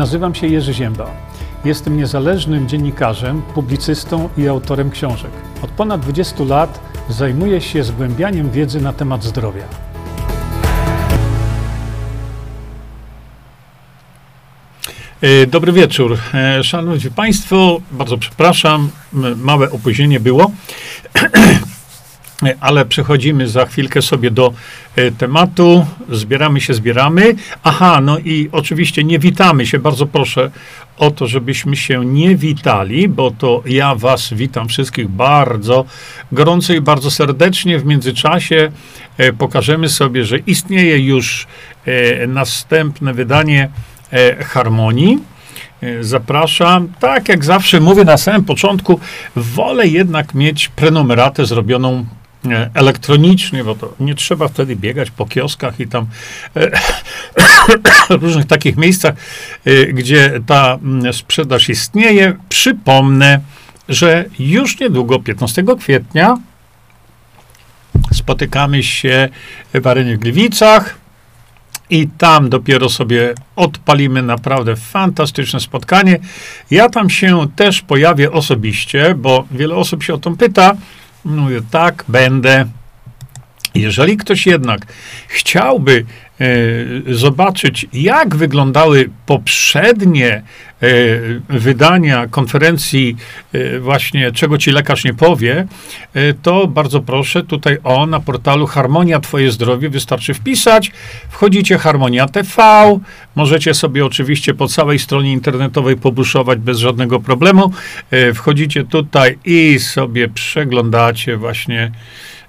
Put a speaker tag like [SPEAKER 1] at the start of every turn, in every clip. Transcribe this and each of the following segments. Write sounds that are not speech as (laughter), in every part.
[SPEAKER 1] Nazywam się Jerzy Ziemba. Jestem niezależnym dziennikarzem, publicystą i autorem książek. Od ponad 20 lat zajmuję się zgłębianiem wiedzy na temat zdrowia. E, dobry wieczór. E, szanowni Państwo, bardzo przepraszam, małe opóźnienie było. (clears throat) ale przechodzimy za chwilkę sobie do e, tematu. Zbieramy się, zbieramy. Aha, no i oczywiście nie witamy się. Bardzo proszę o to, żebyśmy się nie witali, bo to ja Was witam wszystkich bardzo gorąco i bardzo serdecznie. W międzyczasie e, pokażemy sobie, że istnieje już e, następne wydanie Harmonii. Zapraszam. Tak jak zawsze mówię na samym początku, wolę jednak mieć prenumeratę zrobioną elektronicznie, bo to nie trzeba wtedy biegać po kioskach i tam e, (coughs) różnych takich miejscach, e, gdzie ta mm, sprzedaż istnieje. Przypomnę, że już niedługo, 15 kwietnia, spotykamy się w Arenie Gliwicach i tam dopiero sobie odpalimy naprawdę fantastyczne spotkanie. Ja tam się też pojawię osobiście, bo wiele osób się o to pyta. Mówię, tak, będę. Jeżeli ktoś jednak chciałby zobaczyć, jak wyglądały poprzednie e, wydania konferencji, e, właśnie czego ci lekarz nie powie, e, to bardzo proszę, tutaj o, na portalu Harmonia Twoje Zdrowie wystarczy wpisać. Wchodzicie Harmonia TV, możecie sobie oczywiście po całej stronie internetowej pobuszować bez żadnego problemu. E, wchodzicie tutaj i sobie przeglądacie właśnie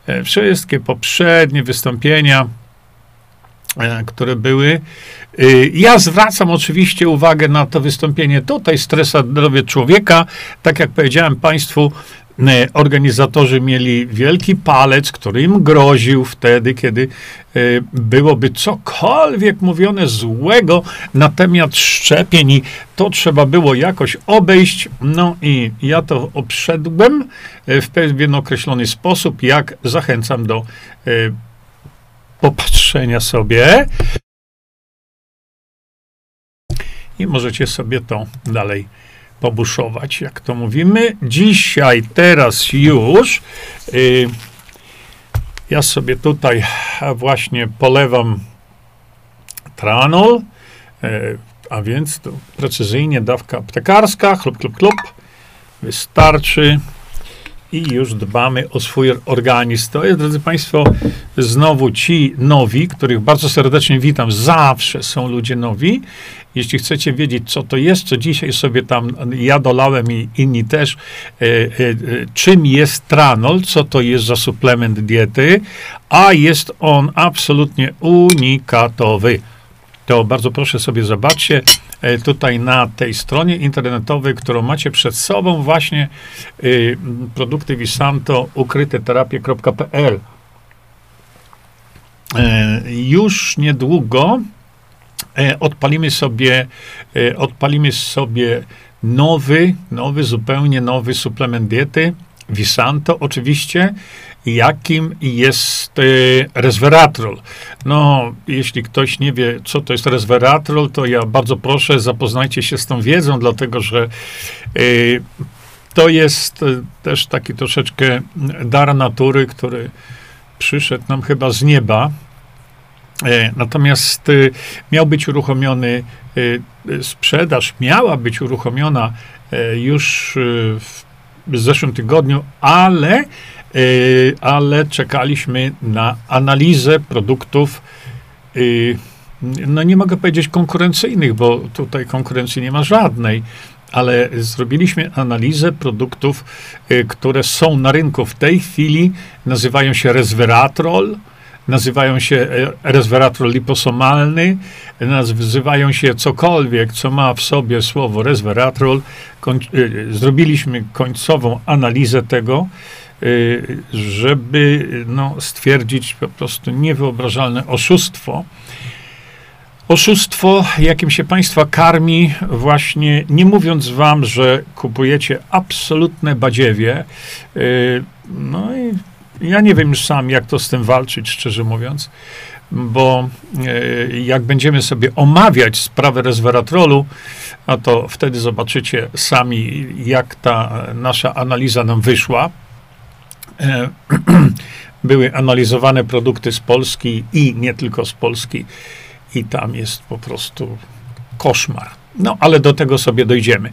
[SPEAKER 1] E, wszystkie poprzednie wystąpienia, e, które były. E, ja zwracam oczywiście uwagę na to wystąpienie tutaj, stresa zdrowia człowieka. Tak jak powiedziałem Państwu, E, organizatorzy mieli wielki palec, który im groził wtedy, kiedy e, byłoby cokolwiek mówione złego na temat szczepień i to trzeba było jakoś obejść. No i ja to obszedłem e, w pewien określony sposób, jak zachęcam do popatrzenia sobie. I możecie sobie to dalej pobuszować, jak to mówimy. Dzisiaj, teraz już. Yy, ja sobie tutaj właśnie polewam tranol, yy, a więc to precyzyjnie dawka aptekarska, chlub, chlub, chlub. Wystarczy i już dbamy o swój organizm. To jest, drodzy Państwo, znowu ci nowi, których bardzo serdecznie witam. Zawsze są ludzie nowi. Jeśli chcecie wiedzieć, co to jest, co dzisiaj sobie tam ja dolałem i inni też, e, e, e, czym jest tranol, co to jest za suplement diety, a jest on absolutnie unikatowy. To bardzo proszę sobie zobaczcie e, tutaj na tej stronie internetowej, którą macie przed sobą, właśnie y, produkty Visanto ukryteterapie.pl. E, już niedługo E, odpalimy sobie, e, odpalimy sobie nowy, nowy, zupełnie nowy suplement diety, Visanto oczywiście, jakim jest e, resveratrol. No, jeśli ktoś nie wie, co to jest resveratrol, to ja bardzo proszę, zapoznajcie się z tą wiedzą, dlatego że to jest też taki troszeczkę dar natury, który przyszedł nam chyba z nieba, E, natomiast y, miał być uruchomiony, y, sprzedaż miała być uruchomiona e, już y, w zeszłym tygodniu, ale, ale czekaliśmy na analizę produktów, no nie mogę powiedzieć konkurencyjnych, bo tutaj konkurencji nie ma żadnej, ale zrobiliśmy analizę produktów, które są na rynku w tej chwili, nazywają się resveratrol, nazywają się e, resveratrol liposomalny, nazywają się cokolwiek, co ma w sobie słowo resveratrol. Koń, zrobiliśmy końcową analizę tego, żeby no, stwierdzić po prostu niewyobrażalne oszustwo. Oszustwo, jakim się państwa karmi, właśnie nie mówiąc wam, że kupujecie absolutne badziewie. No i ja nie wiem już sam, jak to z tym walczyć, szczerze mówiąc, bo e, jak będziemy sobie omawiać sprawę resveratrolu, a to wtedy zobaczycie sami, jak ta nasza analiza nam wyszła. E, (clears throat) były analizowane produkty z Polski i nie tylko z Polski, i tam jest po prostu koszmar. No, ale do tego sobie dojdziemy.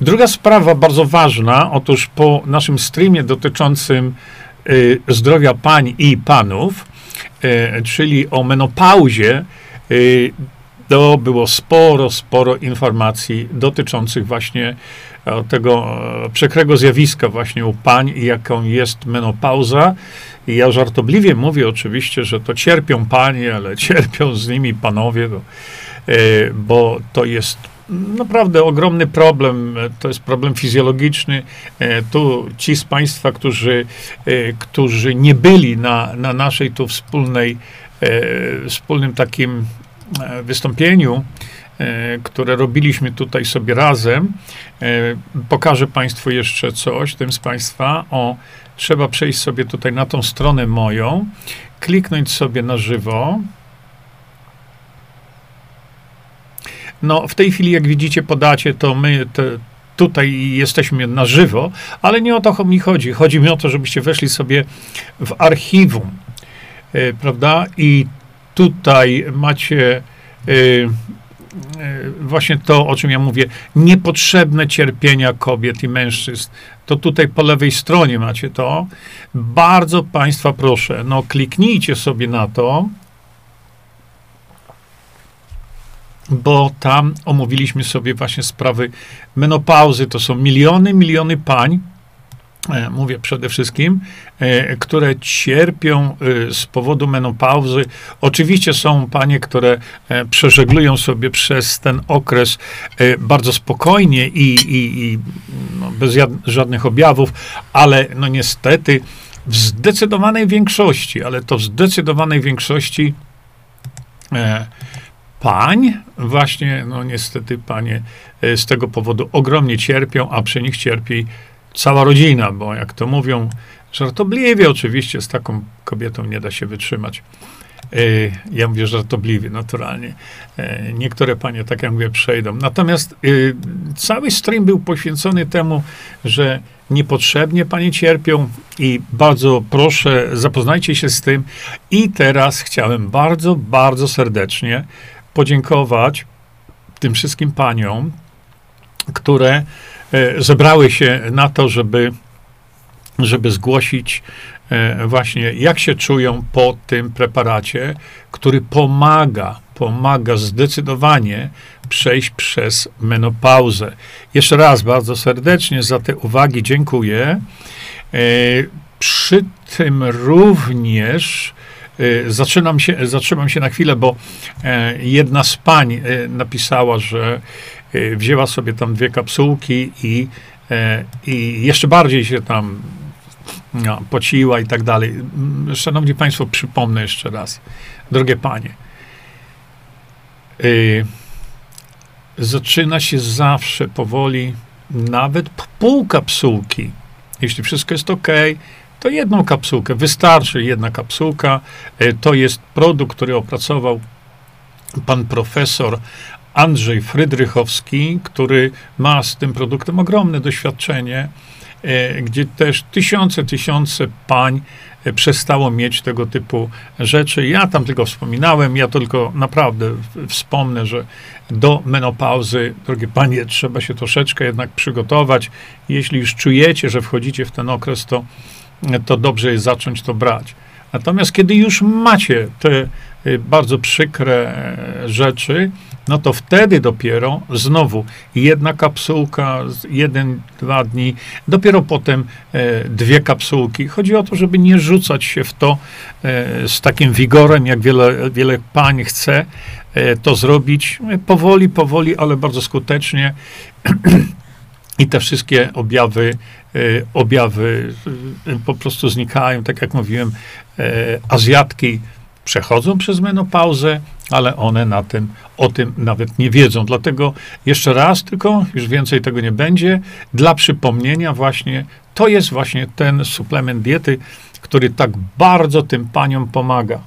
[SPEAKER 1] Druga sprawa bardzo ważna, otóż po naszym streamie dotyczącym y, zdrowia pań i panów, y, czyli o menopauzie, y, to było sporo, sporo informacji dotyczących właśnie tego e, przekrego zjawiska właśnie u pań jaką jest menopauza. I ja żartobliwie mówię oczywiście, że to cierpią panie, ale (laughs) cierpią z nimi panowie, bo, e, bo to jest naprawdę ogromny problem. To jest problem fizjologiczny. Tu ci z Państwa, którzy, którzy nie byli na, na naszej tu wspólnej, wspólnym takim E, wystąpieniu, e, które robiliśmy tutaj sobie razem, e, pokażę Państwu jeszcze coś, tym z Państwa. O, trzeba przejść sobie tutaj na tą stronę moją, kliknąć sobie na żywo. No, w tej chwili, jak widzicie, podacie, to my te, tutaj jesteśmy na żywo, ale nie o to mi chodzi. Chodzi mi o to, żebyście weszli sobie w archiwum, prawda? I tutaj macie właśnie to, o czym ja mówię, niepotrzebne cierpienia kobiet i mężczyzn. To tutaj po lewej stronie macie to. Bardzo Państwa proszę, no kliknijcie sobie na to, bo tam omówiliśmy sobie właśnie sprawy menopauzy. To są miliony, miliony pań, E, mówię przede wszystkim, e, które cierpią e, z powodu menopauzy. Oczywiście są panie, które przeżeglują sobie przez ten okres bardzo spokojnie i, i, i no, bez żadnych objawów, ale no niestety w zdecydowanej większości, ale to w zdecydowanej większości pań, właśnie, no niestety panie z tego powodu ogromnie cierpią, a przy nich cierpi cała rodzina, bo jak to mówią, żartobliwie oczywiście z taką kobietą nie da się wytrzymać. E, ja mówię żartobliwie, naturalnie. E, niektóre panie, tak jak mówię, przejdą. Natomiast e, cały stream był poświęcony temu, że niepotrzebnie panie cierpią i bardzo proszę, zapoznajcie się z tym. I teraz chciałem bardzo, bardzo serdecznie podziękować tym wszystkim paniom, które zebrały się na to, żeby, żeby zgłosić e, właśnie, jak się czują po tym preparacie, który pomaga, pomaga zdecydowanie przejść przez menopauzę. Jeszcze raz bardzo serdecznie za te uwagi dziękuję. E, przy tym również zaczynam się, zatrzymam się na chwilę, bo jedna z pań napisała, że wzięła sobie tam dwie kapsułki i, e, i jeszcze bardziej się tam no, pociła i tak dalej. Mm, szanowni Państwo, przypomnę jeszcze raz, drogie panie, y, zaczyna się zawsze powoli, nawet pół kapsułki. Jeśli wszystko jest ok, to jedną kapsułkę, wystarczy jedna kapsułka. Y, to jest produkt, który opracował pan profesor Andrzej Frydrychowski, który ma z tym produktem ogromne doświadczenie, e, gdzie też tysiące, tysiące pań e, przestało mieć tego typu rzeczy. Ja tam tylko wspominałem, ja tylko naprawdę wspomnę, że do menopauzy, drogie panie, trzeba się troszeczkę jednak przygotować. Jeśli już czujecie, że wchodzicie w ten okres, to, to dobrze jest zacząć to brać. Natomiast kiedy już macie te e, bardzo przykre rzeczy, no to wtedy dopiero znowu jedna kapsułka, jeden, dwa dni, dopiero potem e, dwie kapsułki. Chodzi o to, żeby nie rzucać się w to e, z takim wigorem, jak wiele, wiele pań chce e, to zrobić. Powoli, powoli, ale bardzo skutecznie. (clears throat) I te wszystkie objawy, e, objawy e, po prostu znikają. Tak jak mówiłem, e, Azjatki przechodzą przez menopauzę, ale one na tym, o tym nawet nie wiedzą. Dlatego jeszcze raz, tylko już więcej tego nie będzie. Dla przypomnienia, właśnie to jest właśnie ten suplement diety, który tak bardzo tym paniom pomaga.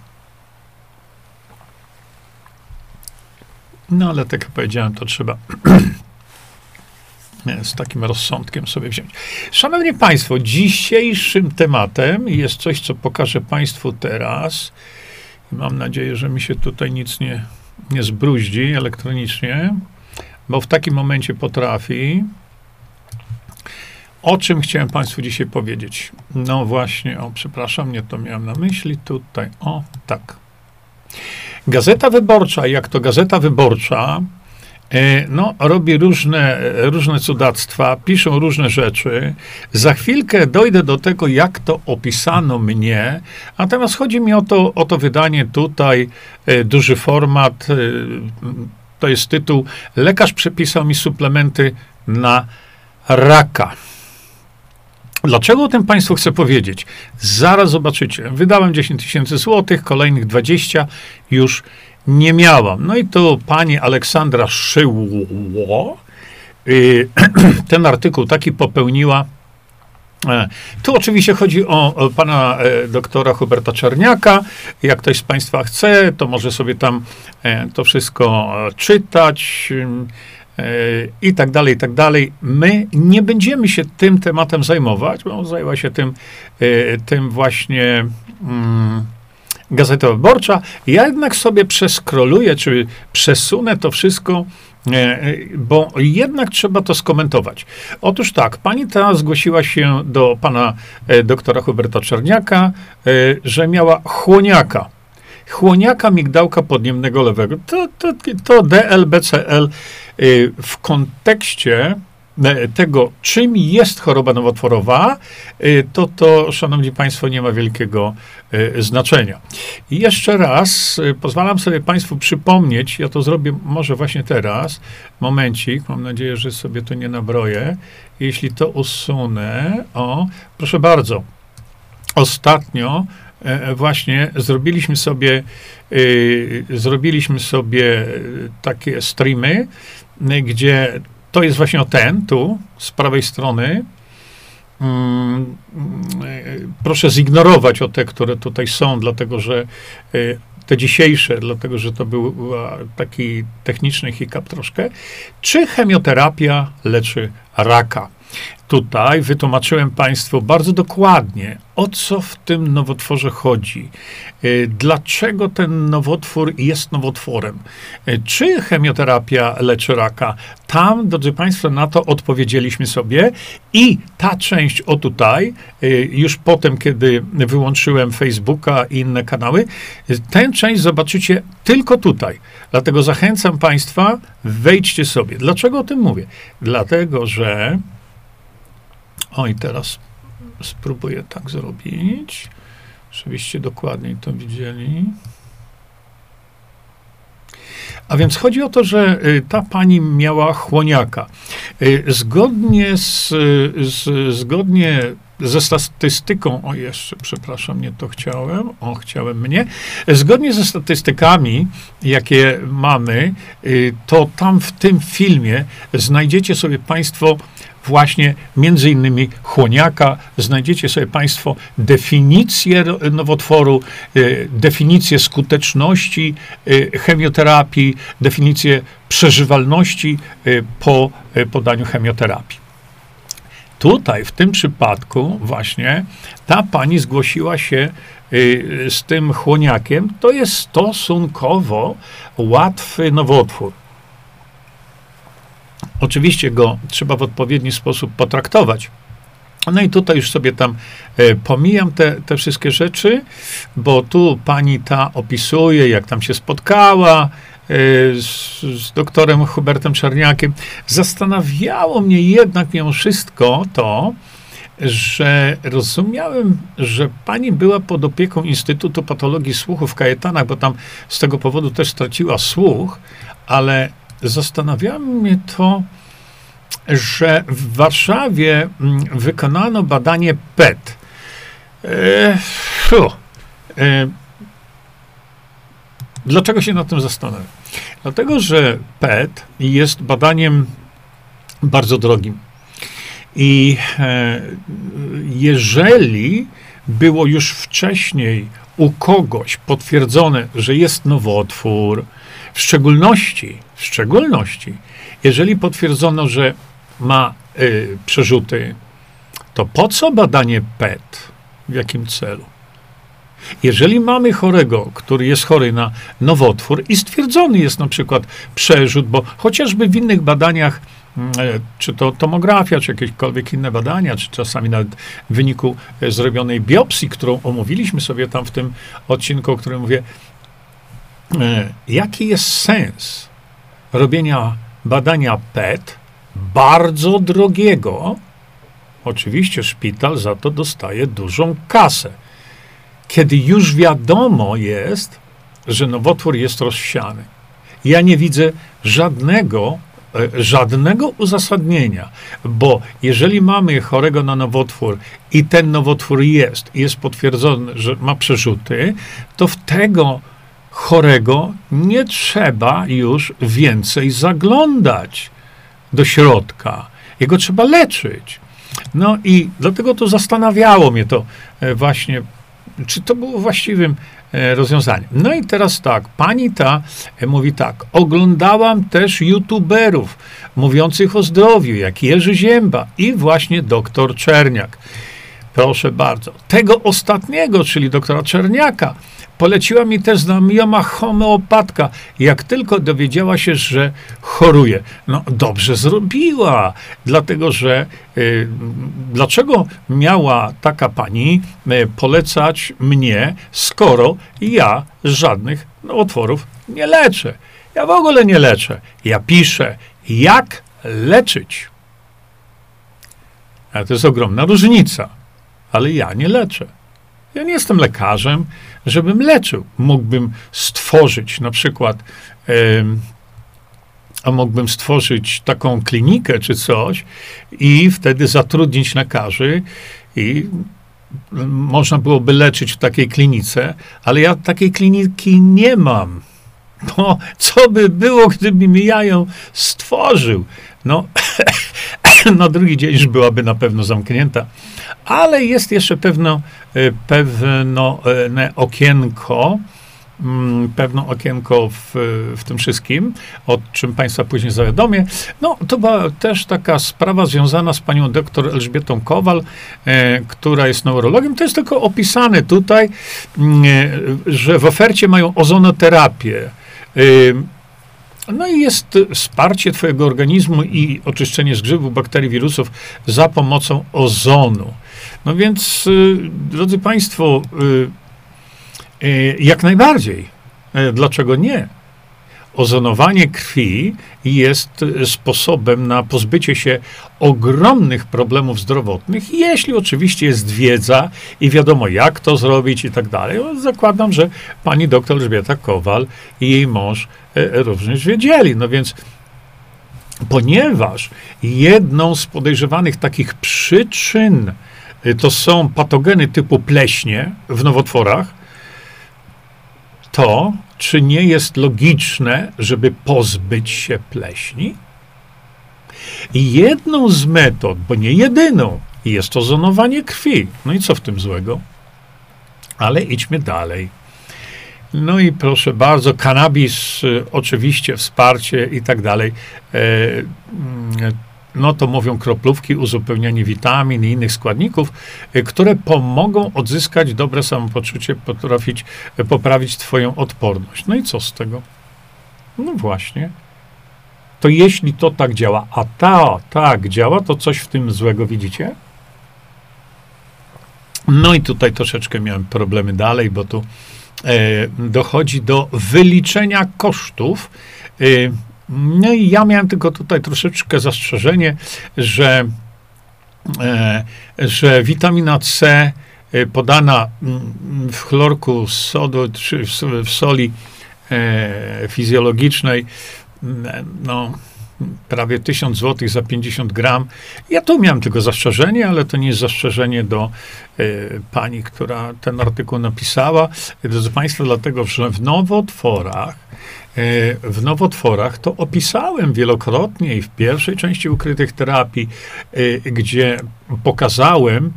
[SPEAKER 1] No ale tak jak powiedziałem, to trzeba (clears throat) z takim rozsądkiem sobie wziąć. Szanowni Państwo, dzisiejszym tematem jest coś, co pokażę Państwu teraz. Mam nadzieję, że mi się tutaj nic nie, nie zbruździ elektronicznie, bo w takim momencie potrafi. O czym chciałem Państwu dzisiaj powiedzieć? No właśnie, o, przepraszam, nie to miałem na myśli tutaj. O, tak. Gazeta Wyborcza, jak to Gazeta Wyborcza, no, robi różne, różne cudactwa, piszą różne rzeczy. Za chwilkę dojdę do tego, jak to opisano mnie. Natomiast chodzi mi o to, o to wydanie tutaj, e, duży format. E, to jest tytuł Lekarz przepisał mi suplementy na raka. Dlaczego o tym Państwu chcę powiedzieć? Zaraz zobaczycie. Wydałem 10 tysięcy złotych, kolejnych 20 już nie miałam. No i to pani Aleksandra Szyło y, (clears throat) ten artykuł taki popełniła. E, tu oczywiście chodzi o, pana e, doktora Huberta Czerniaka. Jak ktoś z Państwa chce, to może sobie tam e, to wszystko czytać i tak dalej, i tak dalej. My nie będziemy się tym tematem zajmować, bo zajęła się tym, tym właśnie mm, Gazeta Wyborcza. Ja jednak sobie przeskroluję, czy przesunę to wszystko, e, bo jednak trzeba to skomentować. Otóż tak, pani ta zgłosiła się do pana e, doktora Huberta Czerniaka, że miała chłoniaka chłoniaka migdałka podniemnego lewego. To, to, to DLBCL w kontekście e, tego, czym jest choroba nowotworowa, y, to to, szanowni państwo, nie ma wielkiego y, znaczenia. I jeszcze raz pozwalam sobie państwu przypomnieć, ja to zrobię może właśnie teraz, momencik, mam nadzieję, że sobie to nie nabroję. Jeśli to usunę, o, proszę bardzo, ostatnio E, właśnie zrobiliśmy sobie, zrobiliśmy sobie takie streamy, gdzie to jest właśnie ten, tu, z prawej strony. Mm, proszę zignorować o te, które tutaj są, dlatego że y, te dzisiejsze, dlatego że to był taki techniczny hiccup troszkę. Czy chemioterapia leczy raka? Tutaj wytłumaczyłem Państwu bardzo dokładnie, o co w tym nowotworze chodzi, e, dlaczego ten nowotwór jest nowotworem, e, czy chemioterapia leczy raka. Tam, drodzy Państwo, na to odpowiedzieliśmy sobie i ta część o tutaj, e, już potem, kiedy wyłączyłem Facebooka i inne kanały, tę część zobaczycie tylko tutaj. Dlatego zachęcam Państwa, wejdźcie sobie. Dlaczego o tym mówię? Dlatego, że o i teraz spróbuję tak zrobić, żebyście dokładniej to widzieli. A więc chodzi o to, że y, ta pani miała chłoniaka. Y, zgodnie z, z, zgodnie ze statystyką, o jeszcze, przepraszam, nie to chciałem, o, chciałem mnie. Zgodnie ze statystykami, jakie mamy, y, to tam w tym filmie znajdziecie sobie Państwo właśnie między innymi chłoniaka. Znajdziecie sobie Państwo definicję nowotworu, y, definicję skuteczności y, chemioterapii, definicję przeżywalności y, po podaniu chemioterapii. Tutaj, w tym przypadku, właśnie ta pani zgłosiła się z tym chłoniakiem. To jest stosunkowo łatwy nowotwór. Oczywiście go trzeba w odpowiedni sposób potraktować. No i tutaj już sobie tam e, pomijam te, te wszystkie rzeczy, bo tu pani ta opisuje, jak tam się spotkała e, z, z doktorem Hubertem Czarniakiem. Zastanawiało mnie jednak mimo wszystko to, że rozumiałem, że pani była pod opieką Instytutu Patologii Słuchu w Kajetanach, bo tam z tego powodu też straciła słuch, ale zastanawiało mnie to, że w Warszawie mm, wykonano badanie PET. E, e, dlaczego się nad tym zastanawiam? Dlatego, że PET jest badaniem bardzo drogim. I e, jeżeli było już wcześniej u kogoś potwierdzone, że jest nowotwór, w szczególności, w szczególności, jeżeli potwierdzono, że ma y, przerzuty, to po co badanie PET? W jakim celu? Jeżeli mamy chorego, który jest chory na nowotwór i stwierdzony jest na przykład przerzut, bo chociażby w innych badaniach, mm, e, czy to tomografia, czy jakiekolwiek inne badania, czy czasami nawet w wyniku e, zrobionej biopsji, którą omówiliśmy sobie tam w tym odcinku, o którym mówię, e, jaki jest sens robienia badania PET, bardzo drogiego, oczywiście szpital za to dostaje dużą kasę kiedy już wiadomo jest, że nowotwór jest rozsiany. Ja nie widzę żadnego, e, żadnego uzasadnienia, bo jeżeli mamy chorego na nowotwór i ten nowotwór jest, jest potwierdzony, że ma przerzuty, to w tego chorego nie trzeba już więcej zaglądać do środka. Jego trzeba leczyć. No i dlatego to zastanawiało mnie to e, właśnie czy to było właściwym e, rozwiązaniem. No i teraz tak, pani ta e, mówi tak, oglądałam też youtuberów mówiących o zdrowiu, jak Jerzy Zięba i właśnie doktor Czerniak. Proszę bardzo. Tego ostatniego, czyli doktora Czerniaka, poleciła mi też znajoma homeopatka. Jak tylko dowiedziała się, że choruje, no dobrze zrobiła, dlatego że y, dlaczego miała taka pani y, polecać mnie, skoro ja żadnych otworów nie leczę? Ja w ogóle nie leczę. Ja piszę, jak leczyć. A to jest ogromna różnica, ale ja nie leczę. Ja nie jestem lekarzem, żebym leczył. Mógłbym stworzyć na przykład, a mógłbym stworzyć taką klinikę czy coś i wtedy zatrudnić lekarzy i można byłoby leczyć w takiej klinice, ale ja takiej kliniki nie mam. No, co by było, gdybym ja ją stworzył? No, (laughs) na drugi dzień już byłaby na pewno zamknięta. Ale jest jeszcze pewno, e, pewne okienko, mm, pewne okienko w, w tym wszystkim, o czym Państwa później zawiadomię. No, to była też taka sprawa związana z panią doktor Elżbietą Kowal, e, która jest neurologiem. To jest tylko opisane tutaj, mm, e, że w ofercie mają ozonoterapię. No i jest wsparcie Twojego organizmu i oczyszczenie z grzybów, bakterii, wirusów za pomocą ozonu. No więc, y, drodzy Państwo, y, y, jak najbardziej. Dlaczego nie? Ozonowanie krwi jest sposobem na pozbycie się ogromnych problemów zdrowotnych, jeśli oczywiście jest wiedza i wiadomo, jak to zrobić i tak dalej. No, zakładam, że pani doktor Elżbieta Kowal i jej mąż e, również wiedzieli. No więc, ponieważ jedną z podejrzewanych takich przyczyn e, to są patogeny typu pleśnie w nowotworach, to czy nie jest logiczne, żeby pozbyć się pleśni? I jedną z metod, bo nie jedyną, jest to zonowanie krwi. No i co w tym złego? Ale idźmy dalej. No i proszę bardzo, kanabis, y, oczywiście, wsparcie i tak dalej. E, mm, no to mówią kroplówki, uzupełnianie witamin i innych składników, y, które pomogą odzyskać dobre samopoczucie, potrafić y, poprawić twoją odporność. No i co z tego? No właśnie. To jeśli to tak działa, a ta tak działa, to coś w tym złego widzicie? No i tutaj troszeczkę miałem problemy dalej, bo tu e, dochodzi do wyliczenia kosztów. E, no i ja miałem tylko tutaj troszeczkę zastrzeżenie, że, e, że witamina C e, podana mm, w chlorku sodu czy w, soli e, fizjologicznej, mm, no, prawie 1000 zł za 50 gram. Ja tu miałem tylko zastrzeżenie, ale to nie jest zastrzeżenie do y, pani, która ten artykuł napisała. Drodzy Państwo, dlatego, że w nowotworach w nowotworach, to opisałem wielokrotnie i w pierwszej części ukrytych terapii, e, gdzie pokazałem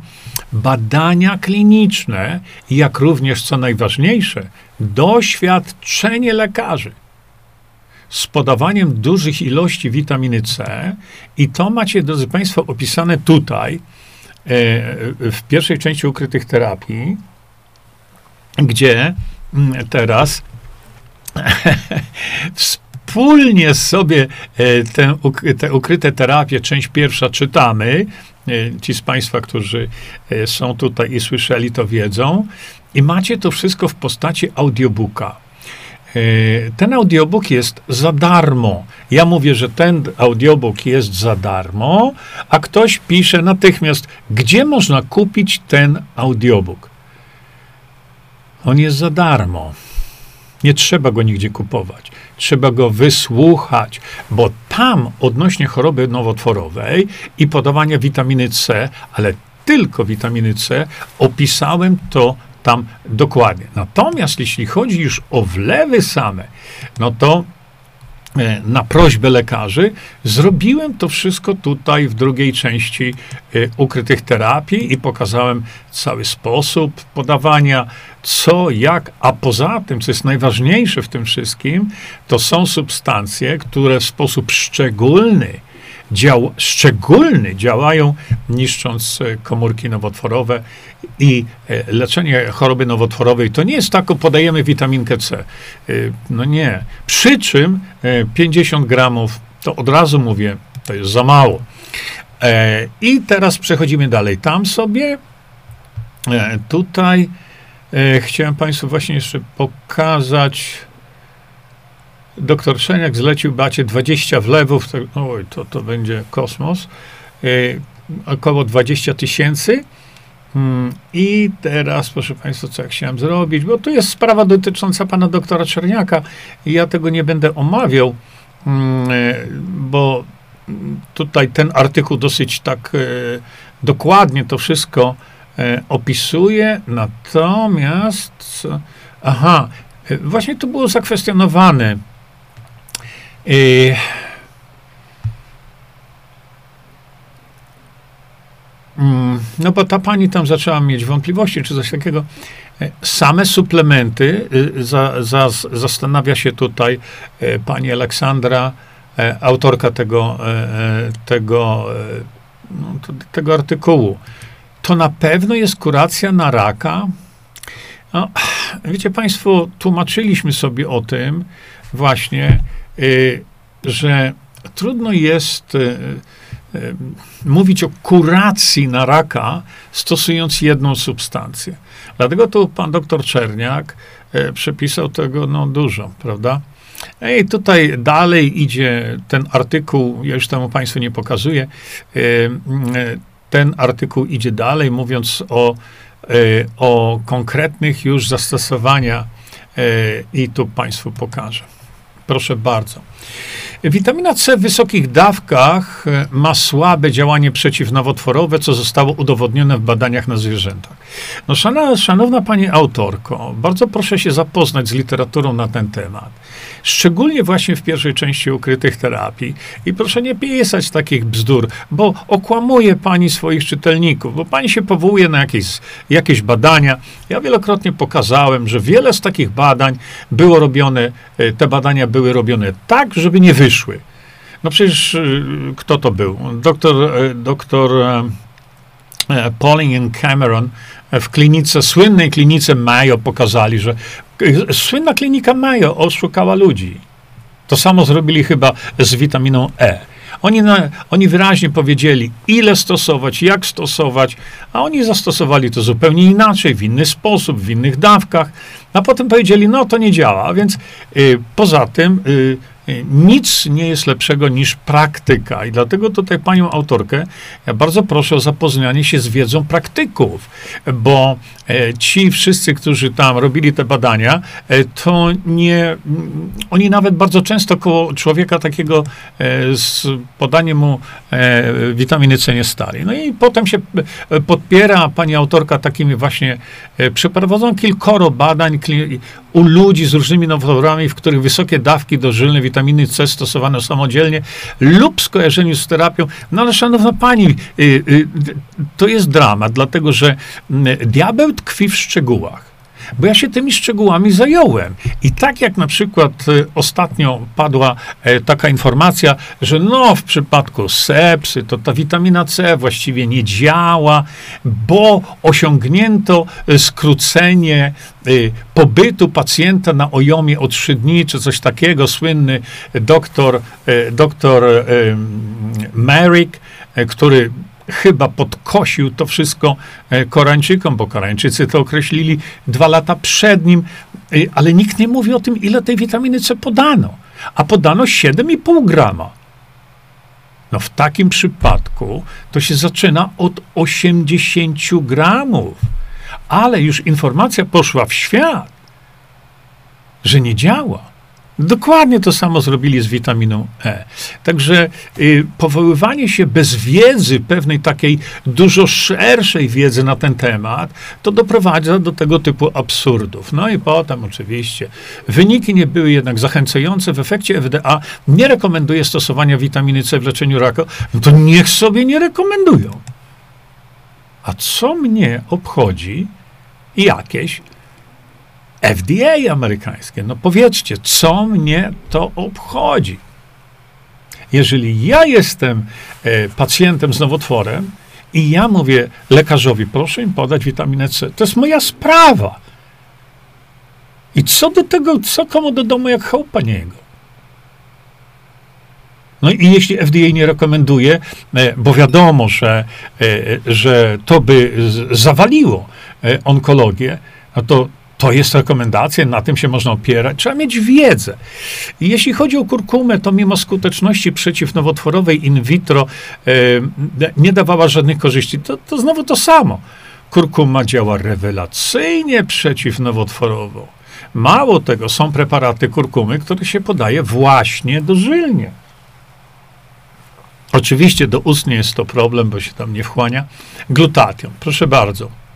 [SPEAKER 1] badania kliniczne, jak również, co najważniejsze, doświadczenie lekarzy. z podawaniem dużych ilości witaminy C i to macie, drodzy Państwo, opisane tutaj e, w pierwszej części ukrytych terapii, gdzie mm, teraz (laughs) wspólnie sobie e, tę, te ukryte terapie, część pierwsza czytamy. E, ci z Państwa, którzy e, są tutaj i słyszeli, to wiedzą. I macie to wszystko w postaci audiobooka. Ten audiobook jest za darmo. Ja mówię, że ten audiobook jest za darmo, a ktoś pisze natychmiast, gdzie można kupić ten audiobook. On jest za darmo. Nie trzeba go nigdzie kupować. Trzeba go wysłuchać, bo tam odnośnie choroby nowotworowej i podawania witaminy C, ale tylko witaminy C, opisałem to tam dokładnie. Natomiast jeśli chodzi już o wlewy same, no to na prośbę lekarzy, zrobiłem to wszystko tutaj w drugiej części e, ukrytych terapii i pokazałem cały sposób podawania, co, jak, a poza tym, co jest najważniejsze w tym wszystkim, to są substancje, które w sposób szczególny dział, szczególny działają, niszcząc e, komórki nowotworowe i e, leczenie choroby nowotworowej to nie jest tak, podajemy witaminkę C. E, no nie. Przy czym 50 gramów, to od razu mówię, to jest za mało. I teraz przechodzimy dalej. Tam sobie, tutaj chciałem Państwu właśnie jeszcze pokazać doktor Szeniak zlecił Bacie 20 wlewów, to, oj, to, to będzie kosmos, y, około 20 tysięcy. Hmm, I teraz, proszę Państwa, co ja chciałem zrobić, bo tu jest sprawa dotycząca pana doktora Czerniaka ja tego nie będę omawiał, hmm, bo tutaj ten artykuł dosyć tak e, dokładnie to wszystko e, opisuje, natomiast, aha, właśnie to było zakwestionowane mm, no bo ta pani tam zaczęła mieć wątpliwości, czy coś takiego. E, same suplementy, y, za, za, zastanawia się tutaj e, pani Aleksandra, e, autorka tego, tego, no, tego artykułu. To na pewno jest kuracja na raka. No, wiecie Państwo, tłumaczyliśmy sobie o tym właśnie, że trudno jest y, y, mówić o kuracji na raka, stosując jedną substancję. Dlatego tu pan doktor Czerniak przepisał tego no, dużo, prawda? I tutaj dalej idzie ten artykuł, ja już temu Państwu nie pokazuję, ten artykuł idzie dalej, mówiąc o, o konkretnych już zastosowania i tu Państwu pokażę. Proszę bardzo. Witamina C w wysokich dawkach e, ma słabe działanie przeciwnowotworowe, co zostało udowodnione w badaniach na zwierzętach. No, szanowna, szanowna pani autorko, bardzo proszę się zapoznać z literaturą na ten temat. Szczególnie właśnie w pierwszej części ukrytych terapii. I proszę nie pisać takich bzdur, bo okłamuje pani swoich czytelników, bo pani się powołuje na jakieś, jakieś badania. Ja wielokrotnie pokazałem, że wiele z takich badań było robione, e, te badania były robione tak, żeby nie wyszły. No przecież e, kto to był? Doktor, e, doktor Pauling and Cameron w klinice, słynnej klinice Mayo pokazali, że słynna klinika Mayo oszukała ludzi. To samo zrobili chyba z witaminą E. Oni, na, oni wyraźnie powiedzieli, ile stosować, jak stosować, a oni zastosowali to zupełnie inaczej, w inny sposób, w innych dawkach, a potem powiedzieli, no to nie działa. A więc y, poza tym y, nic nie jest lepszego niż praktyka. I dlatego tutaj panią autorkę ja bardzo proszę o zapoznanie się z wiedzą praktyków, bo e, ci wszyscy, którzy tam robili te badania, e, to nie, oni nawet bardzo często koło człowieka takiego e, z podaniem mu witaminy C nie stali. No i potem się podpiera pani autorka takimi właśnie, przeprowadzono kilkoro badań u ludzi z różnymi nowotworami, w których wysokie dawki dożylne witaminy C stosowane samodzielnie lub w skojarzeniu z terapią. No ale szanowna pani, y, y, to jest dramat, dlatego że mm, diabeł tkwi w szczegółach. Bo ja się tymi szczegółami zająłem. I tak jak na przykład e, ostatnio padła e, taka informacja, że no w przypadku sepsy to ta witamina C właściwie nie działa, bo osiągnięto e, skrócenie pobytu pacjenta na ojomie o trzy dni, czy coś takiego. Słynny doktor, doktor Merrick, który chyba podkosił to wszystko e, Koreańczykom, bo Koreańczycy to określili dwa lata przed nim, e, ale nikt nie mówi o tym, ile tej witaminy C podano. A podano 7,5 grama. No w takim przypadku to się zaczyna od 80 gramów. Ale już informacja poszła w świat, że nie działa. Dokładnie to samo zrobili z witaminą E. Także y, powoływanie się bez wiedzy, pewnej takiej dużo szerszej wiedzy na ten temat, to doprowadza do tego typu absurdów. No i potem oczywiście wyniki nie były jednak zachęcające. W efekcie FDA nie rekomenduje stosowania witaminy C w leczeniu raka. No to niech sobie nie rekomendują. A co mnie obchodzi jakieś FDA amerykańskie. No powiedzcie, co mnie to obchodzi? Jeżeli ja jestem e, pacjentem z nowotworem i ja mówię lekarzowi, proszę im podać witaminę C, to jest moja sprawa. I co do tego, co komu do domu jak chałupa niego? No i jeśli FDA nie rekomenduje, e, bo wiadomo, że, e, że to by zawaliło e, onkologię, no to to jest rekomendacja, na tym się można opierać. Trzeba mieć wiedzę. Jeśli chodzi o kurkumę, to mimo skuteczności przeciwnowotworowej in vitro e, nie dawała żadnych korzyści. To, to znowu to samo. Kurkuma działa rewelacyjnie przeciwnowotworowo. Mało tego, są preparaty kurkumy, które się podaje właśnie dożylnie. Oczywiście do ust nie jest to problem, bo się tam nie wchłania. Glutation, proszę bardzo.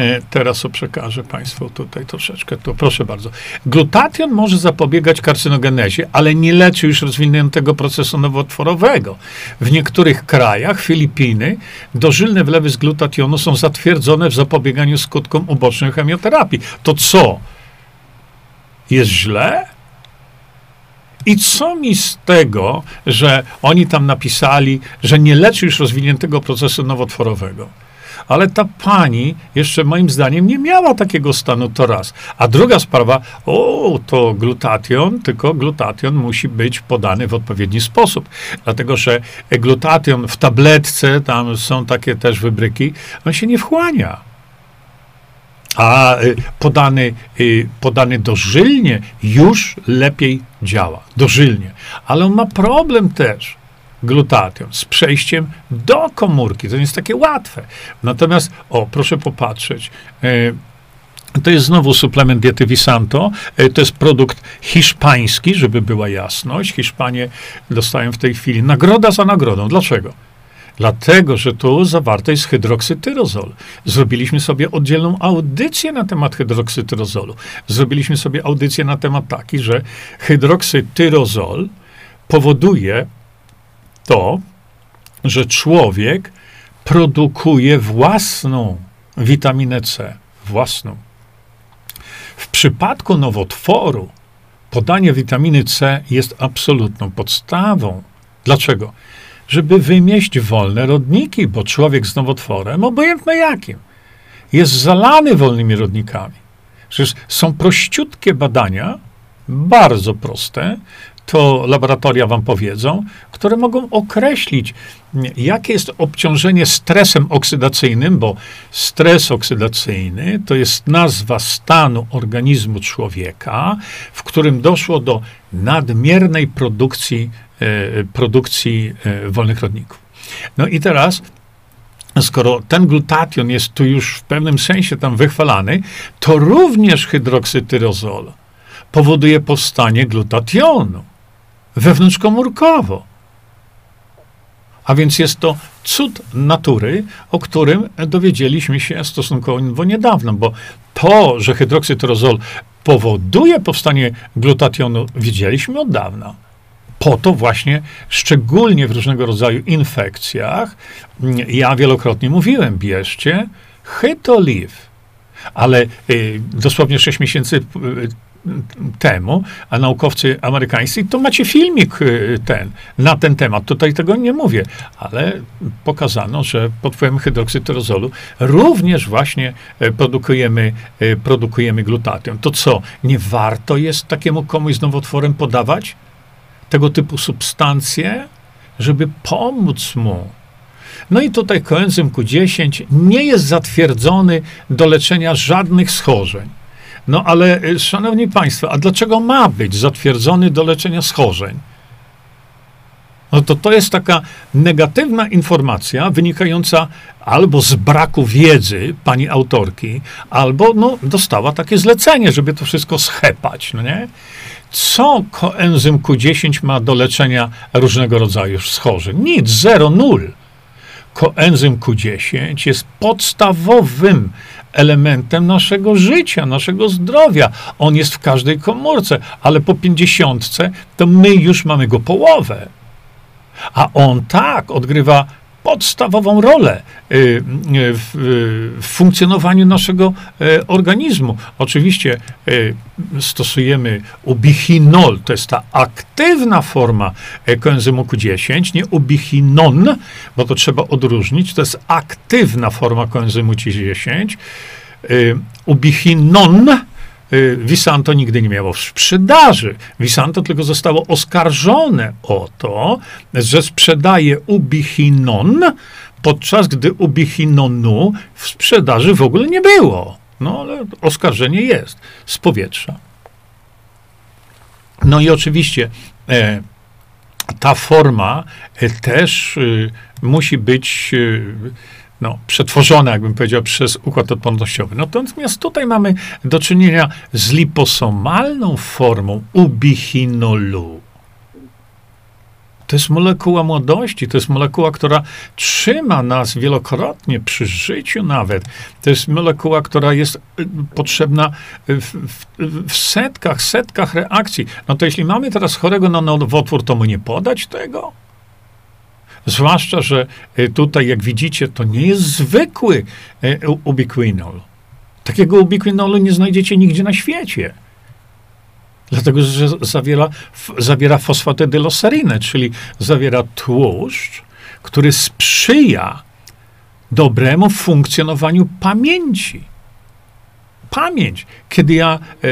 [SPEAKER 1] E, teraz przekażę Państwu tutaj troszeczkę. To proszę bardzo. Glutation może zapobiegać karcynogenezie, ale nie leczy już rozwiniętego procesu nowotworowego. W niektórych krajach, Filipiny, dożylne wlewy z glutationu są zatwierdzone w zapobieganiu skutkom ubocznym chemioterapii. To co? Jest źle? I co mi z tego, że oni tam napisali, że nie leczy już rozwiniętego procesu nowotworowego? Ale ta pani jeszcze moim zdaniem nie miała takiego stanu, to raz. A druga sprawa, o, to glutation, tylko glutation musi być podany w odpowiedni sposób, dlatego że glutation w tabletce, tam są takie też wybryki, on się nie wchłania. A y, podany, y, podany dożylnie już lepiej działa. Dożylnie. Ale on ma problem też glutation z przejściem do komórki. To nie jest takie łatwe. Natomiast, o, proszę popatrzeć. E, to jest znowu suplement diety Visanto. E, to jest produkt hiszpański, żeby była jasność. Hiszpanie dostają w tej chwili nagroda za nagrodą. Dlaczego? Dlatego, że tu zawarte jest hydroksytyrozol. Zrobiliśmy sobie oddzielną audycję na temat hydroksytyrozolu. Zrobiliśmy sobie audycję na temat taki, że hydroksytyrozol powoduje to, że człowiek produkuje własną witaminę C, własną. W przypadku nowotworu podanie witaminy C jest absolutną podstawą. Dlaczego? Żeby wymieść wolne rodniki, bo człowiek z nowotworem, obojętny jakim, jest zalany wolnymi rodnikami. Przecież są prościutkie badania, bardzo proste, to laboratoria wam powiedzą, które mogą określić, jakie jest obciążenie stresem oksydacyjnym, bo stres oksydacyjny to jest nazwa stanu organizmu człowieka, w którym doszło do nadmiernej produkcji, e, produkcji e, wolnych rodników. No i teraz skoro ten glutation jest tu już w pewnym sensie tam wychwalany, to również hydroksytyrozol powoduje powstanie glutationu wewnątrzkomórkowo. A więc jest to cud natury, o którym dowiedzieliśmy się stosunkowo niedawno, bo to, że hydroksytyrozol powoduje powstanie glutationu, wiedzieliśmy od dawna. Po to właśnie, szczególnie w różnego rodzaju infekcjach, ja wielokrotnie mówiłem, bierzcie Hytoliv. Ale y, dosłownie 6 miesięcy y, temu, a naukowcy amerykańscy, to macie filmik y, ten, na ten temat. Tutaj tego nie mówię, ale pokazano, że pod wpływem hydroksytyrozolu również właśnie e, produkujemy, e, produkujemy glutatium. To co, nie warto jest takiemu komuś z nowotworem podawać tego typu substancje, żeby pomóc mu? No i tutaj koenzym Q10 nie jest zatwierdzony do leczenia żadnych schorzeń. No ale, y, szanowni państwo, a dlaczego ma być zatwierdzony do leczenia schorzeń? No to to jest taka negatywna informacja wynikająca albo z braku wiedzy pani autorki, albo no, dostała takie zlecenie, żeby to wszystko schepać, no nie? Co koenzym Q10 ma do leczenia różnego rodzaju schorzeń? Nic, zero, nul. Koenzym Q10 jest podstawowym elementem naszego życia, naszego zdrowia. On jest w każdej komórce, ale po pięćdziesiątce to my już mamy go połowę. A on tak odgrywa podstawową rolę y, y, w, funkcjonowaniu naszego y, organizmu. Oczywiście stosujemy ubichinol, to jest ta aktywna forma koenzymu Q10, nie ubichinon, bo to trzeba odróżnić, to jest aktywna forma koenzymu Q10. Ubichinon Visanto nigdy nie miało sprzedaży. Visanto tylko zostało oskarżone o to, że sprzedaje ubichinon, podczas gdy ubichinonu w sprzedaży w ogóle nie było. No ale oskarżenie jest z powietrza. No i oczywiście e, ta forma e, też e, musi być e, no, przetworzone, jakbym powiedział, przez układ odpornościowy. Natomiast tutaj mamy do czynienia z liposomalną formą ubichinolu. To jest molekuła młodości, to jest molekuła, która trzyma nas wielokrotnie przy życiu nawet. To jest molekuła, która jest y, potrzebna w, w, w, setkach, setkach reakcji. No to jeśli mamy teraz chorego na nowotwór, to mu nie podać tego? Zwłaszcza, że e, tutaj, jak widzicie, to nie jest zwykły e, ubiquinol. Takiego ubiquinolu nie znajdziecie nigdzie na świecie. Dlatego, że zawiera, zawiera fosfatydyloserinę, czyli zawiera tłuszcz, który sprzyja dobremu funkcjonowaniu pamięci pamięć. Kiedy ja e,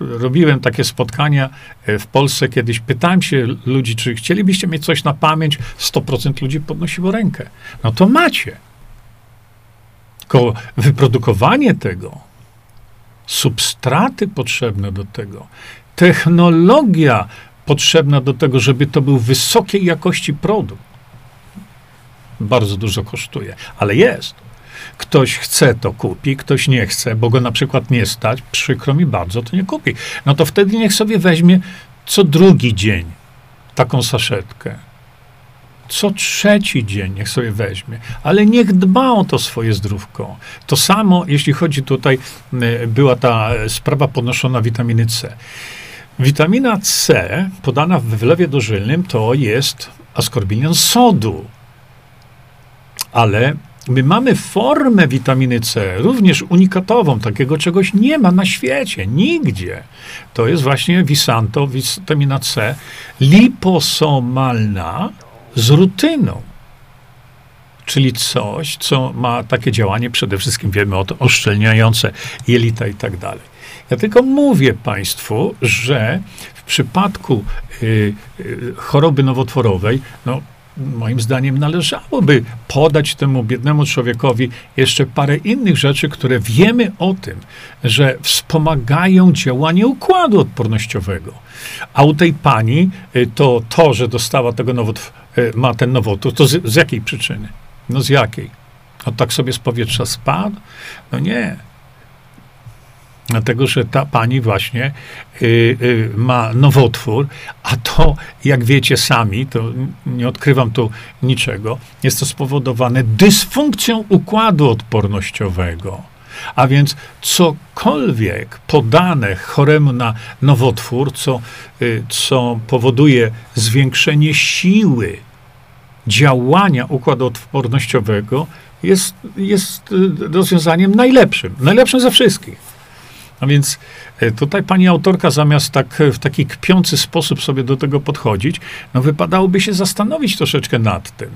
[SPEAKER 1] robiłem takie spotkania e, w Polsce, kiedyś pytałem się ludzi, czy chcielibyście mieć coś na pamięć, 100% ludzi podnosiło rękę. No to macie. Tylko wyprodukowanie tego, substraty potrzebne do tego, technologia potrzebna do tego, żeby to był wysokiej jakości produkt, bardzo dużo kosztuje, ale jest. Ktoś chce, to kupi, ktoś nie chce, bo go na przykład nie stać, przykro mi bardzo, to nie kupi. No to wtedy niech sobie weźmie co drugi dzień taką saszetkę. Co trzeci dzień niech sobie weźmie, ale niech dba o to swoje zdrówko. To samo, jeśli chodzi tutaj, była ta sprawa podnoszona witaminy C. Witamina C podana w wylewie dożylnym to jest askorbinian sodu. Ale My mamy formę witaminy C, również unikatową, takiego czegoś nie ma na świecie, nigdzie. To jest właśnie Visanto, witamina C, liposomalna z rutyną. Czyli coś, co ma takie działanie, przede wszystkim wiemy o to, oszczelniające jelita i tak dalej. Ja tylko mówię Państwu, że w przypadku y, y, choroby nowotworowej, no, moim zdaniem należałoby podać temu biednemu człowiekowi jeszcze parę innych rzeczy, które wiemy o tym, że wspomagają działanie układu odpornościowego. A u tej pani y, to to, że dostała tego nowotwór, y, ma ten nowotwór, to z, z jakiej przyczyny? No z jakiej? No tak sobie z powietrza spadł? No nie. Dlatego, że ta pani właśnie y, y, ma nowotwór, a to, jak wiecie sami, to nie odkrywam tu niczego, jest to spowodowane dysfunkcją układu odpornościowego. A więc cokolwiek podane choremu na nowotwór, co, y, co powoduje zwiększenie siły działania układu odpornościowego jest, jest y, rozwiązaniem najlepszym, najlepszym ze wszystkich. A więc e, tutaj pani autorka zamiast tak w taki kpiący sposób sobie do tego podchodzić, no wypadałoby się zastanowić troszeczkę nad tym,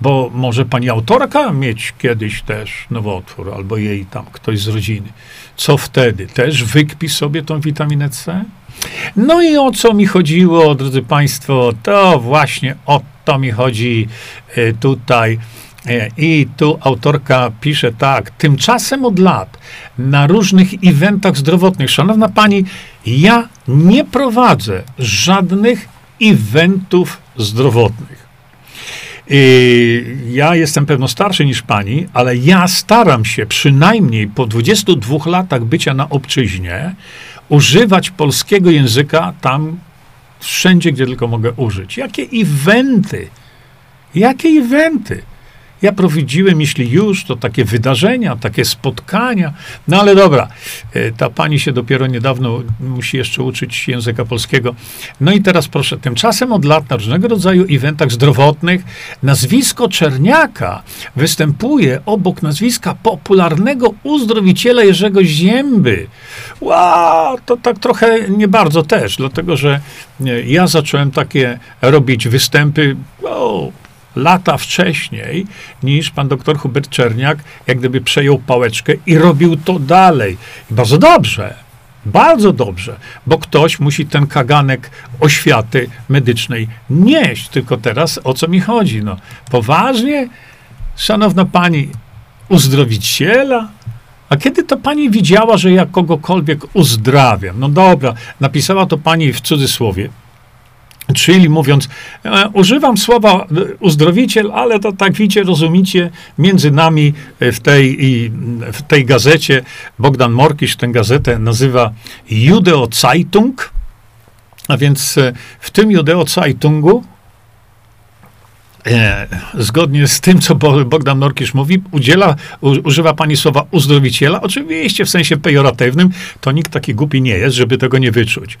[SPEAKER 1] bo może pani autorka mieć kiedyś też nowotwór, albo jej tam ktoś z rodziny. Co wtedy? Też wykpi sobie tą witaminę C? No i o co mi chodziło, drodzy Państwo, to właśnie o to mi chodzi e, tutaj. E, I tu autorka pisze tak. Tymczasem od lat na różnych eventach zdrowotnych, szanowna pani, ja nie prowadzę żadnych eventów zdrowotnych. I ja jestem pewno starszy niż pani, ale ja staram się przynajmniej po 22 latach bycia na obczyźnie używać polskiego języka tam, wszędzie, gdzie tylko mogę użyć. Jakie eventy? Jakie eventy? Ja prowadziłem, jeśli już, to takie wydarzenia, takie spotkania. No ale dobra, e, ta pani się dopiero niedawno musi jeszcze uczyć języka polskiego. No i teraz proszę, tymczasem od lat na różnego rodzaju eventach zdrowotnych nazwisko Czerniaka występuje obok nazwiska popularnego uzdrowiciela Jerzego Zięby. Wow, to tak trochę nie bardzo też, dlatego że e, ja zacząłem takie robić występy, lata wcześniej niż pan doktor Hubert Czerniak, jak gdyby przejął pałeczkę i robił to dalej. I bardzo dobrze. Bardzo dobrze, bo ktoś musi ten kaganek oświaty medycznej nieść. Tylko teraz o co mi chodzi? No, poważnie, szanowna pani, uzdrowiciela? A kiedy to pani widziała, że ja kogokolwiek uzdrawiam? No dobra, napisała to pani w cudzysłowie. Czyli mówiąc, e, używam słowa e, uzdrowiciel, ale to tak widzicie, rozumicie, między nami e, w tej, w tej gazecie, Bogdan Morkisz tę gazetę nazywa Judeo Zeitung, a więc w tym Judeo Zeitungu, zgodnie z tym, co Bogdan Morkisz mówi, udziela, używa pani słowa uzdrowiciela, oczywiście w sensie pejoratywnym, to nikt taki głupi nie jest, żeby tego nie wyczuć.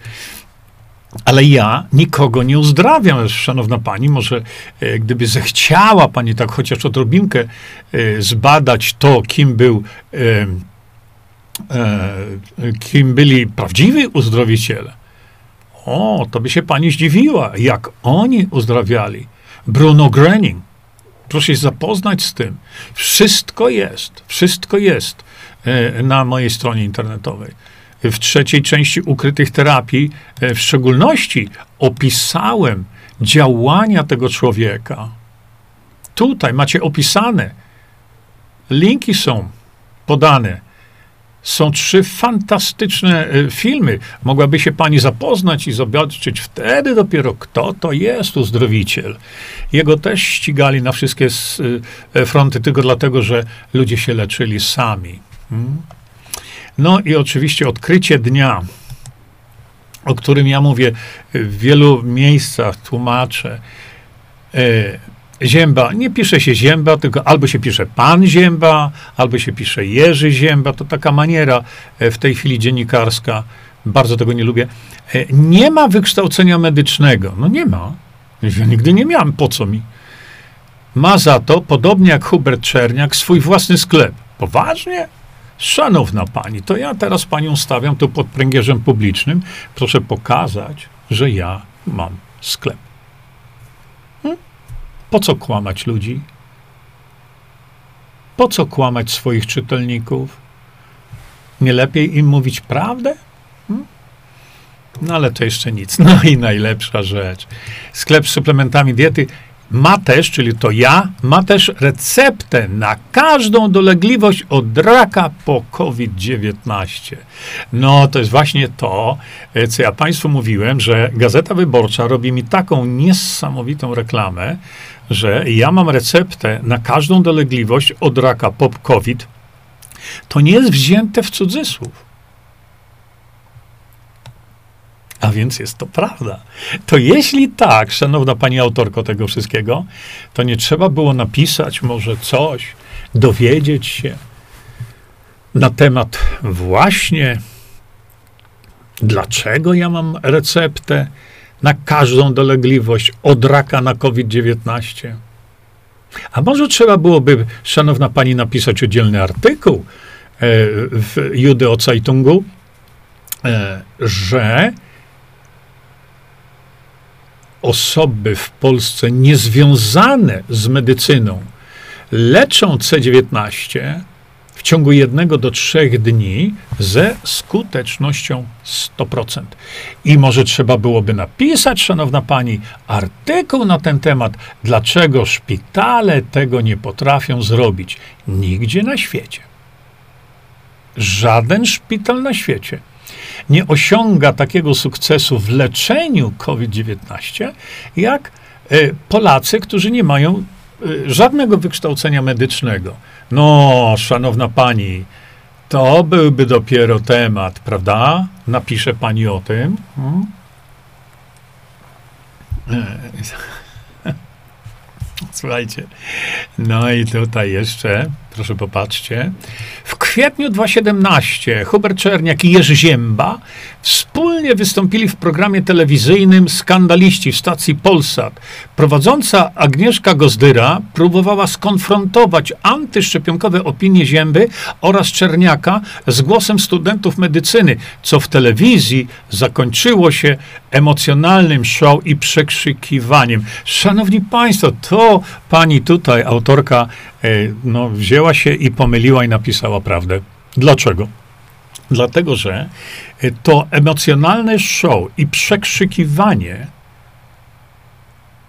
[SPEAKER 1] Ale ja nikogo nie uzdrawiam, szanowna pani. Może e, gdyby zechciała pani tak chociaż odrobinkę e, zbadać to, kim był, e, kim byli prawdziwi uzdrowiciele. O, to by się pani zdziwiła, jak oni uzdrawiali. Bruno Gröning. Proszę się zapoznać z tym. Wszystko jest, wszystko jest na mojej stronie internetowej w trzeciej części ukrytych terapii, e, w szczególności opisałem działania tego człowieka. Tutaj macie opisane, linki są podane. Są trzy fantastyczne e, filmy. Mogłaby się pani zapoznać i zobaczyć wtedy dopiero, kto to jest uzdrowiciel. Jego też ścigali na wszystkie e, fronty, tylko dlatego, że ludzie się leczyli sami. Hmm? No i oczywiście odkrycie dnia, o którym ja mówię w wielu miejscach, tłumaczę. E, Zięba, nie pisze się Zięba, tylko albo się pisze Pan Zięba, albo się pisze Jerzy Zięba. To taka maniera e, w tej chwili dziennikarska. Bardzo tego nie lubię. E, nie ma wykształcenia medycznego. No nie ma. Ja nigdy nie miałem. Po co mi? Ma za to, podobnie jak Hubert Czerniak, swój własny sklep. Poważnie? Szanowna pani, to ja teraz panią stawiam tu pod pręgierzem publicznym. Proszę pokazać, że ja mam sklep. Hmm? Po co kłamać ludzi? Po co kłamać swoich czytelników? Nie lepiej im mówić prawdę? Hmm? No ale to jeszcze nic. (laughs) No i najlepsza rzecz. Sklep z suplementami diety ma też, czyli to ja, ma też receptę na każdą dolegliwość od raka po COVID-19. No, to jest właśnie to, e, co ja Państwu mówiłem, że Gazeta Wyborcza robi mi taką niesamowitą reklamę, że ja mam receptę na każdą dolegliwość od raka po COVID. To nie jest wzięte w cudzysłów. A więc jest to prawda. To jeśli tak, szanowna pani autorko tego wszystkiego, to nie trzeba było napisać może coś, dowiedzieć się na temat właśnie dlaczego ja mam receptę na każdą dolegliwość od raka na COVID-19. A może trzeba byłoby, szanowna pani, napisać oddzielny artykuł e, w Judeo Zeitungu, e, że osoby w Polsce niezwiązane z medycyną leczą C19 w ciągu jednego do trzech dni ze skutecznością 100%. I może trzeba byłoby napisać, szanowna pani, artykuł na ten temat, dlaczego szpitale tego nie potrafią zrobić. Nigdzie na świecie. Żaden szpital na świecie nie osiąga takiego sukcesu w leczeniu COVID-19, jak e, Polacy, którzy nie mają e, żadnego wykształcenia medycznego. No, szanowna pani, to byłby dopiero temat, prawda? Napisze pani o tym. Hmm? (laughs) Słuchajcie. No i tutaj jeszcze, proszę popatrzcie. W kwietniu 2017 Hubert Czerniak i Jerzy Ziemba wspólnie wystąpili w programie telewizyjnym Skandaliści w stacji Polsat. Prowadząca Agnieszka Gozdyra próbowała skonfrontować antyszczepionkowe opinie Zięby oraz Czerniaka z głosem studentów medycyny, co w telewizji zakończyło się emocjonalnym show i przekrzykiwaniem. Szanowni Państwo, to pani tutaj, autorka, e, no, wzięła się i pomyliła i napisała prawdę. Dlaczego? Dlatego, że e, to emocjonalne show i przekrzykiwanie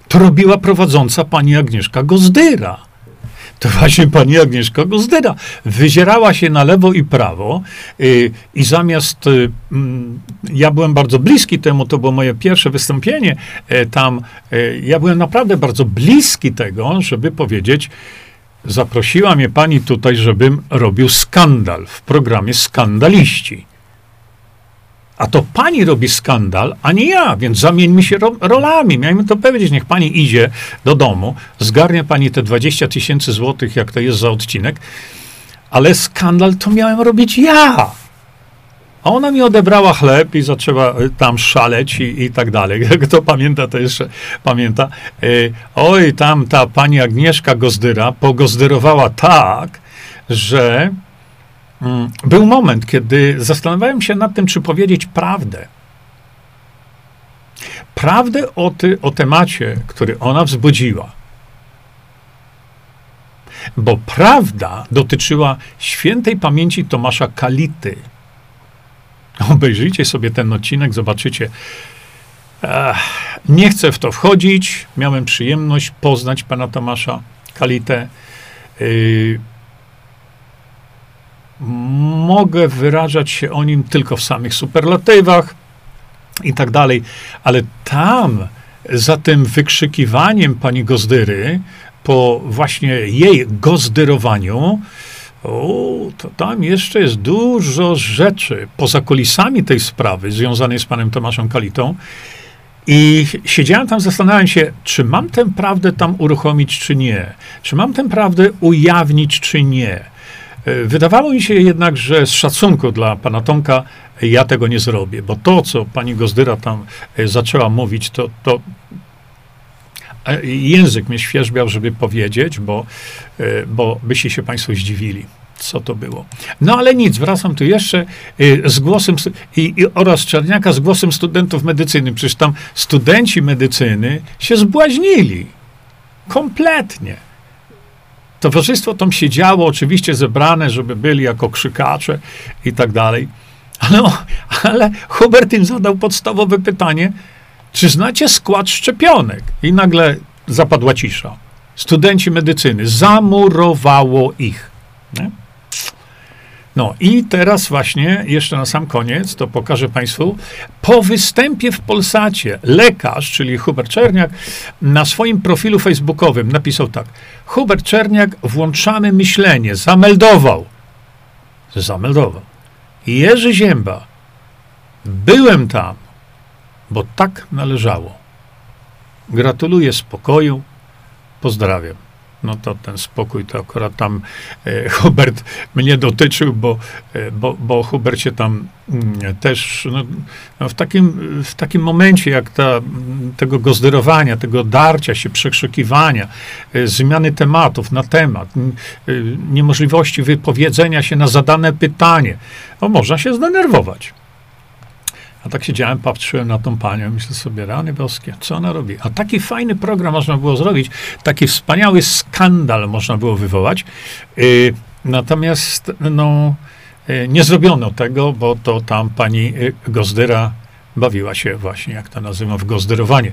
[SPEAKER 1] to robiła prowadząca pani Agnieszka Gozdyra. To właśnie pani Agnieszka Gozdyra wyzierała się na lewo i prawo y, i zamiast, y, mm, ja byłem bardzo bliski temu, to było moje pierwsze wystąpienie y, tam, y, ja byłem naprawdę bardzo bliski tego, żeby powiedzieć, zaprosiła mnie pani tutaj, żebym robił skandal w programie Skandaliści. A to pani robi skandal, a nie ja, więc zamieńmy się ro rolami. Miałem to powiedzieć, niech pani idzie do domu, zgarnie pani te 20 tysięcy złotych, jak to jest za odcinek, ale skandal to miałem robić ja. A ona mi odebrała chleb i zaczęła y, tam szaleć i, i tak dalej. (laughs) Kto pamięta, to jeszcze pamięta. Yy, oj, tam ta pani Agnieszka Gozdyra pogozdyrowała tak, że Mm, był moment, kiedy zastanawiałem się nad tym, czy powiedzieć prawdę. Prawdę o, ty, o temacie, który ona wzbudziła. Bo prawda dotyczyła świętej pamięci Tomasza Kality. (laughs) Obejrzyjcie sobie ten odcinek, zobaczycie. Ech, nie chcę w to wchodzić. Miałem przyjemność poznać pana Tomasza Kalitę. Yy, mogę wyrażać się o nim tylko w samych superlatywach i tak dalej, ale tam za tym wykrzykiwaniem pani Gozdyry, po właśnie jej gozdyrowaniu, o, to tam jeszcze jest dużo rzeczy poza kulisami tej sprawy związanej z panem Tomaszem Kalitą. I siedziałem tam, zastanawiałem się, czy mam tę prawdę tam uruchomić, czy nie. Czy mam tę prawdę ujawnić, czy nie. E, wydawało mi się jednak, że z szacunku dla pana Tomka ja tego nie zrobię, bo to, co pani Gozdyra tam e, zaczęła mówić, to, to język mnie świeżbiał, żeby powiedzieć, bo, bo byście się państwo zdziwili co to było. No ale nic, wracam tu jeszcze z głosem i, i, oraz Czarniaka z głosem studentów medycyny. Przecież tam studenci medycyny się zbłaźnili. Kompletnie. Towarzystwo tam siedziało, oczywiście zebrane, żeby byli jako krzykacze i tak dalej. Ale, ale Hubert im zadał podstawowe pytanie, czy znacie skład szczepionek? I nagle zapadła cisza. Studenci medycyny, zamurowało ich. Nie? No i teraz właśnie, jeszcze na sam koniec, to pokażę Państwu, po występie w Polsacie lekarz, czyli Hubert Czerniak, na swoim profilu facebookowym napisał tak. Hubert Czerniak, włączamy myślenie, zameldował. Zameldował. Jerzy Zięba, byłem tam, bo tak należało. Gratuluję spokoju, pozdrawiam. no to ten spokój to akurat tam e, Hubert mnie dotyczył, bo, e, bo, bo Hubert się tam mm, też no, no w, takim, w takim momencie, jak ta, tego gozderowania, tego darcia się, przekrzykiwania, e, zmiany tematów na temat, e, niemożliwości wypowiedzenia się na zadane pytanie, no, można się zdenerwować. A tak siedziałem, patrzyłem na tą panią, myślę sobie, rany boskie, co ona robi? A taki fajny program można było zrobić, taki wspaniały skandal można było wywołać. Yy, natomiast, no, yy, nie zrobiono tego, bo to tam pani yy, Gozdyra bawiła się właśnie, jak to nazywam, w gozderowanie.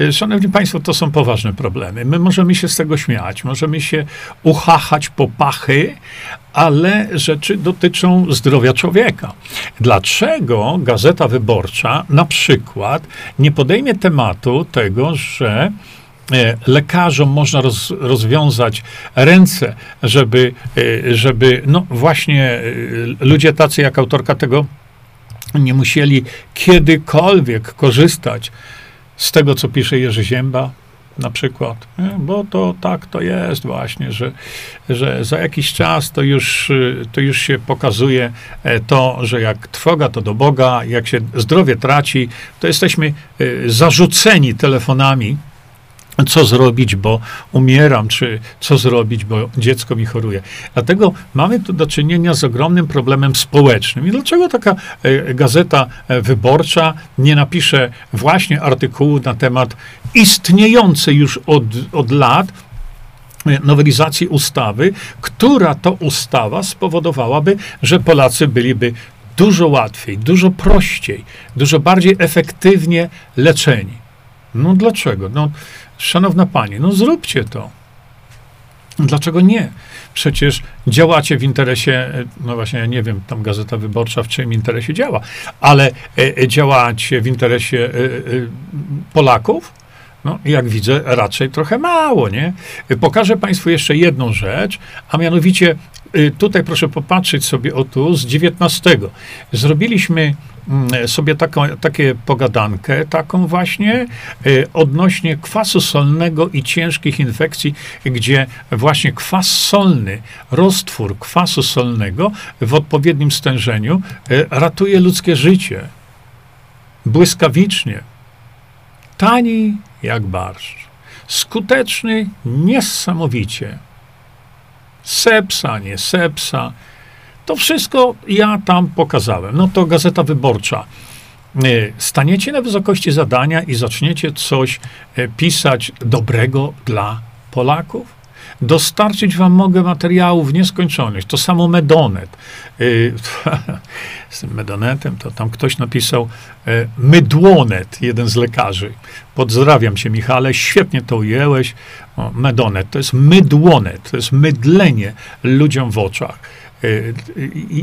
[SPEAKER 1] Y, szanowni Państwo, to są poważne problemy. My możemy się z tego śmiać, możemy się uchachać po pachy, ale rzeczy dotyczą zdrowia człowieka. Dlaczego Gazeta Wyborcza na przykład nie podejmie tematu tego, że e, lekarzom można roz, rozwiązać ręce, żeby, e, żeby no właśnie e, ludzie tacy jak autorka tego nie musieli kiedykolwiek korzystać z tego, co pisze Jerzy Zięba, na przykład, bo to tak to jest właśnie, że, że za jakiś czas to już, to już się pokazuje e, to, że jak trwoga to do Boga, jak się zdrowie traci, to jesteśmy e, zarzuceni telefonami co zrobić, bo umieram, czy co zrobić, bo dziecko mi choruje. Dlatego mamy tu do czynienia z ogromnym problemem społecznym. I dlaczego taka e, gazeta e, wyborcza nie napisze właśnie artykułu na temat istniejącej już od, od lat e, nowelizacji ustawy, która to ustawa spowodowałaby, że Polacy byliby dużo łatwiej, dużo prościej, dużo bardziej efektywnie leczeni. No dlaczego? No, Szanowna Pani, no zróbcie to. Dlaczego nie? Przecież działacie w interesie, e, no właśnie, ja nie wiem, tam Gazeta Wyborcza w czyim interesie działa, ale e, e działacie w interesie e, e, Polaków? No, jak widzę, raczej trochę mało, nie? Pokażę Państwu jeszcze jedną rzecz, a mianowicie Y, tutaj proszę popatrzeć sobie o tu z 19. Zrobiliśmy sobie taką, takie pogadankę, taką właśnie y, odnośnie kwasu solnego i ciężkich infekcji, gdzie właśnie kwas solny, roztwór kwasu solnego w odpowiednim stężeniu y, ratuje ludzkie życie. Błyskawicznie. Tani jak barszcz. Skuteczny niesamowicie sepsa, nie sepsa. To wszystko ja tam pokazałem. No to Gazeta Wyborcza. E, staniecie na wysokości zadania i zaczniecie coś e, pisać dobrego dla Polaków? Dostarczyć wam mogę materiałów nieskończonych. To samo Medonet. E, (laughs) z tym Medonetem to tam ktoś napisał Mydłonet, jeden z lekarzy. Pozdrawiam cię, Michale, świetnie to ujęłeś. O, medonet to jest mydłonet, to jest mydlenie ludziom w oczach.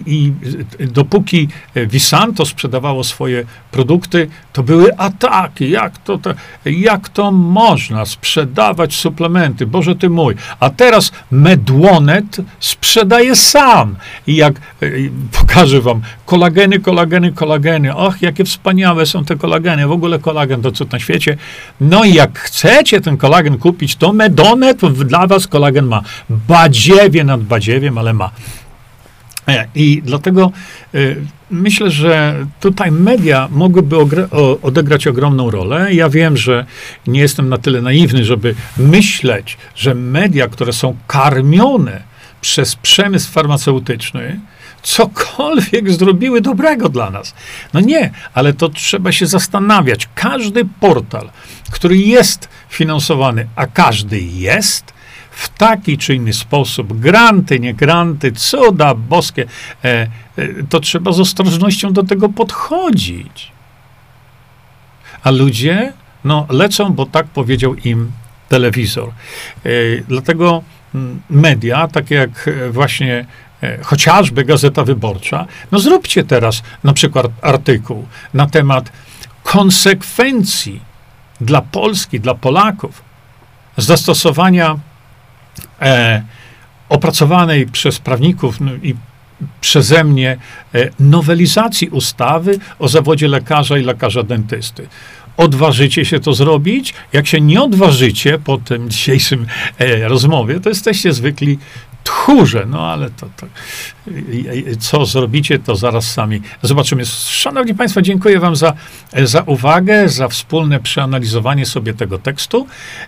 [SPEAKER 1] I, dopóki Visanto sprzedawało swoje produkty, to były ataki. Jak to, to, jak to można sprzedawać suplementy? Boże ty mój. A teraz Medłonet sprzedaje sam. I jak y, pokażę wam kolageny, kolageny, kolageny. Och, jakie wspaniałe są te kolageny. W ogóle kolagen to cud na świecie. No i jak chcecie ten kolagen kupić, to Medonet dla was kolagen ma. Badziewie nad badziewiem, ale ma. I dlatego y, myślę, że tutaj media mogłyby odegrać ogromną rolę. Ja wiem, że nie jestem na tyle naiwny, żeby myśleć, że media, które są karmione przez przemysł farmaceutyczny, cokolwiek zrobiły dobrego dla nas. No nie, ale to trzeba się zastanawiać. Każdy portal, który jest finansowany, a każdy jest, w taki czy inny sposób, granty, nie granty, cuda boskie, e, e, to trzeba z ostrożnością do tego podchodzić. A ludzie, no, lecą, bo tak powiedział im telewizor. E, dlatego mm, media, takie jak właśnie e, chociażby Gazeta Wyborcza, no zróbcie teraz na przykład artykuł na temat konsekwencji dla Polski, dla Polaków zastosowania e, opracowanej przez prawników no, i przeze mnie e, nowelizacji ustawy o zawodzie lekarza i lekarza dentysty. odważycie się to zrobić. Jak się nie odważycie po tym dzisiejszym e, rozmowie, to jesteście zwykli tchórze, no ale to, to, co zrobicie, to zaraz sami zobaczymy. Szanowni Państwo, dziękuję Wam za, za uwagę, za wspólne przeanalizowanie sobie tego tekstu.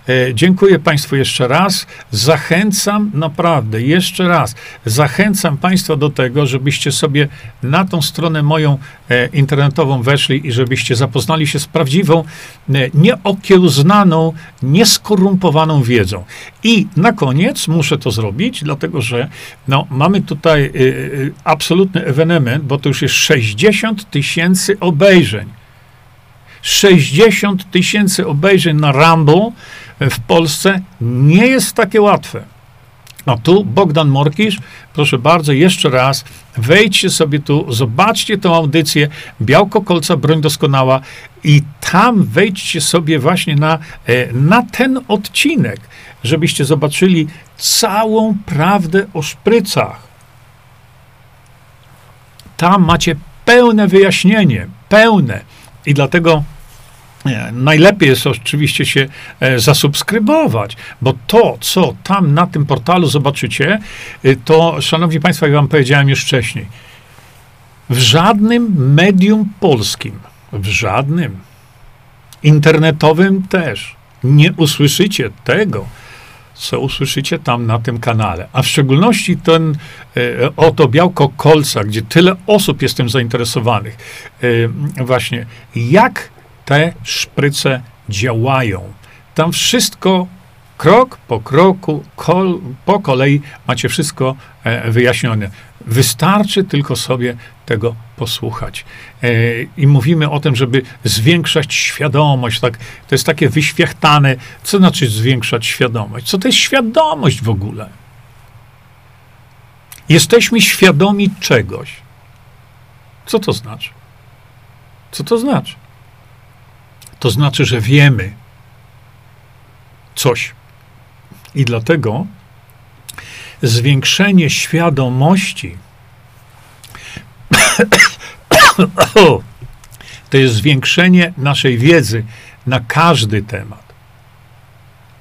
[SPEAKER 1] E, dziękuję Państwu jeszcze raz. Zachęcam, naprawdę, jeszcze raz, zachęcam Państwa do tego, żebyście sobie na tą stronę moją e, internetową weszli i żebyście zapoznali się z prawdziwą, e, nieokiełznaną, nieskorumpowaną wiedzą. I na koniec muszę to zrobić, dlatego że no, mamy tutaj y, y, absolutny ewenement, bo to już jest 60 tysięcy obejrzeń. 60 tysięcy obejrzeń na Rambo w Polsce nie jest takie łatwe. No tu Bogdan Morkisz, proszę bardzo, jeszcze raz, wejdźcie sobie tu, zobaczcie tę audycję, Białko Kolca, Broń Doskonała i tam wejdźcie sobie właśnie na, e, na ten odcinek, żebyście zobaczyli całą prawdę o szprycach. Tam macie pełne wyjaśnienie, pełne. I dlatego Najlepiej jest oczywiście się e, zasubskrybować, bo to, co tam na tym portalu zobaczycie, e, to, szanowni państwo, jak wam powiedziałem już wcześniej, w żadnym medium polskim, w żadnym internetowym też nie usłyszycie tego, co usłyszycie tam na tym kanale. A w szczególności ten e, oto białko kolca, gdzie tyle osób jest tym zainteresowanych. właśnie, jak te szpryce działają. Tam wszystko krok po kroku, kol, po kolei macie wszystko e, wyjaśnione. Wystarczy tylko sobie tego posłuchać. E, I mówimy o tym, żeby zwiększać świadomość. Tak, to jest takie wyświechtane. Co znaczy zwiększać świadomość? Co to jest świadomość w ogóle? Jesteśmy świadomi czegoś. Co to znaczy? Co to znaczy? to znaczy, że wiemy coś. I dlatego zwiększenie świadomości (coughs) to jest zwiększenie naszej wiedzy na każdy temat.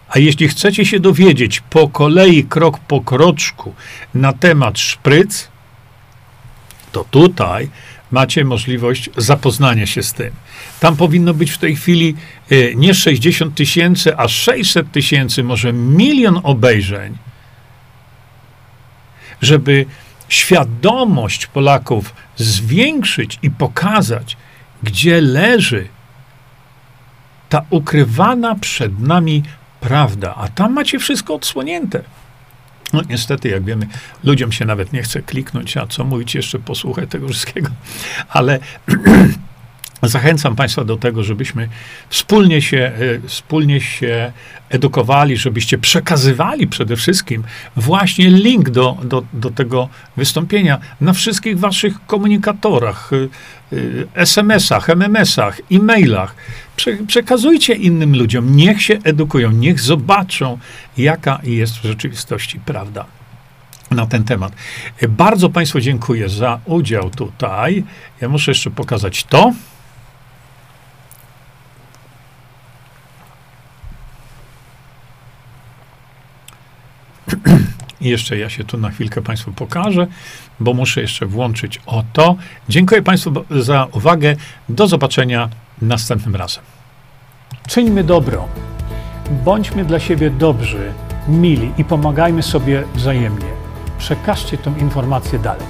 [SPEAKER 1] A jeśli chcecie się dowiedzieć po kolei, krok po kroczku na temat szpryc, to tutaj macie możliwość zapoznania się z tym. Tam powinno być w tej chwili e, nie 60 tysięcy, a 600 tysięcy, może milion obejrzeń, żeby świadomość Polaków zwiększyć i pokazać, gdzie leży ta ukrywana przed nami prawda, a tam macie wszystko odsłonięte. No niestety, jak wiemy, ludziom się nawet nie chce kliknąć, a co mówić jeszcze, posłuchać tego wszystkiego. Ale (clears throat) Zachęcam Państwa do tego, żebyśmy wspólnie się, e, wspólnie się edukowali, żebyście przekazywali przede wszystkim właśnie link do, do, do tego wystąpienia na wszystkich Waszych komunikatorach, e, e, SMS-ach, MMS-ach, e-mailach. Przekazujcie innym ludziom, niech się edukują, niech zobaczą, jaka jest w rzeczywistości prawda na ten temat. Bardzo Państwu dziękuję za udział tutaj. Ja muszę jeszcze pokazać to. Jeszcze ja się tu na chwilkę Państwu pokażę, bo muszę jeszcze włączyć o to. Dziękuję Państwu za uwagę. Do zobaczenia następnym razem. Czyńmy dobro. Bądźmy dla siebie dobrzy, mili i pomagajmy sobie wzajemnie. Przekażcie tę informację dalej.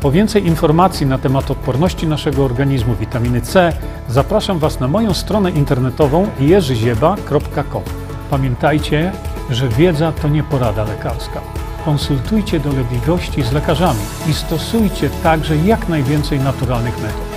[SPEAKER 1] Po więcej informacji na temat odporności naszego organizmu witaminy C zapraszam Was na moją stronę internetową jerzyzieba.com. Pamiętajcie, że wiedza to nie porada lekarska. Konsultujcie dolegliwości z lekarzami i stosujcie także jak najwięcej naturalnych metod.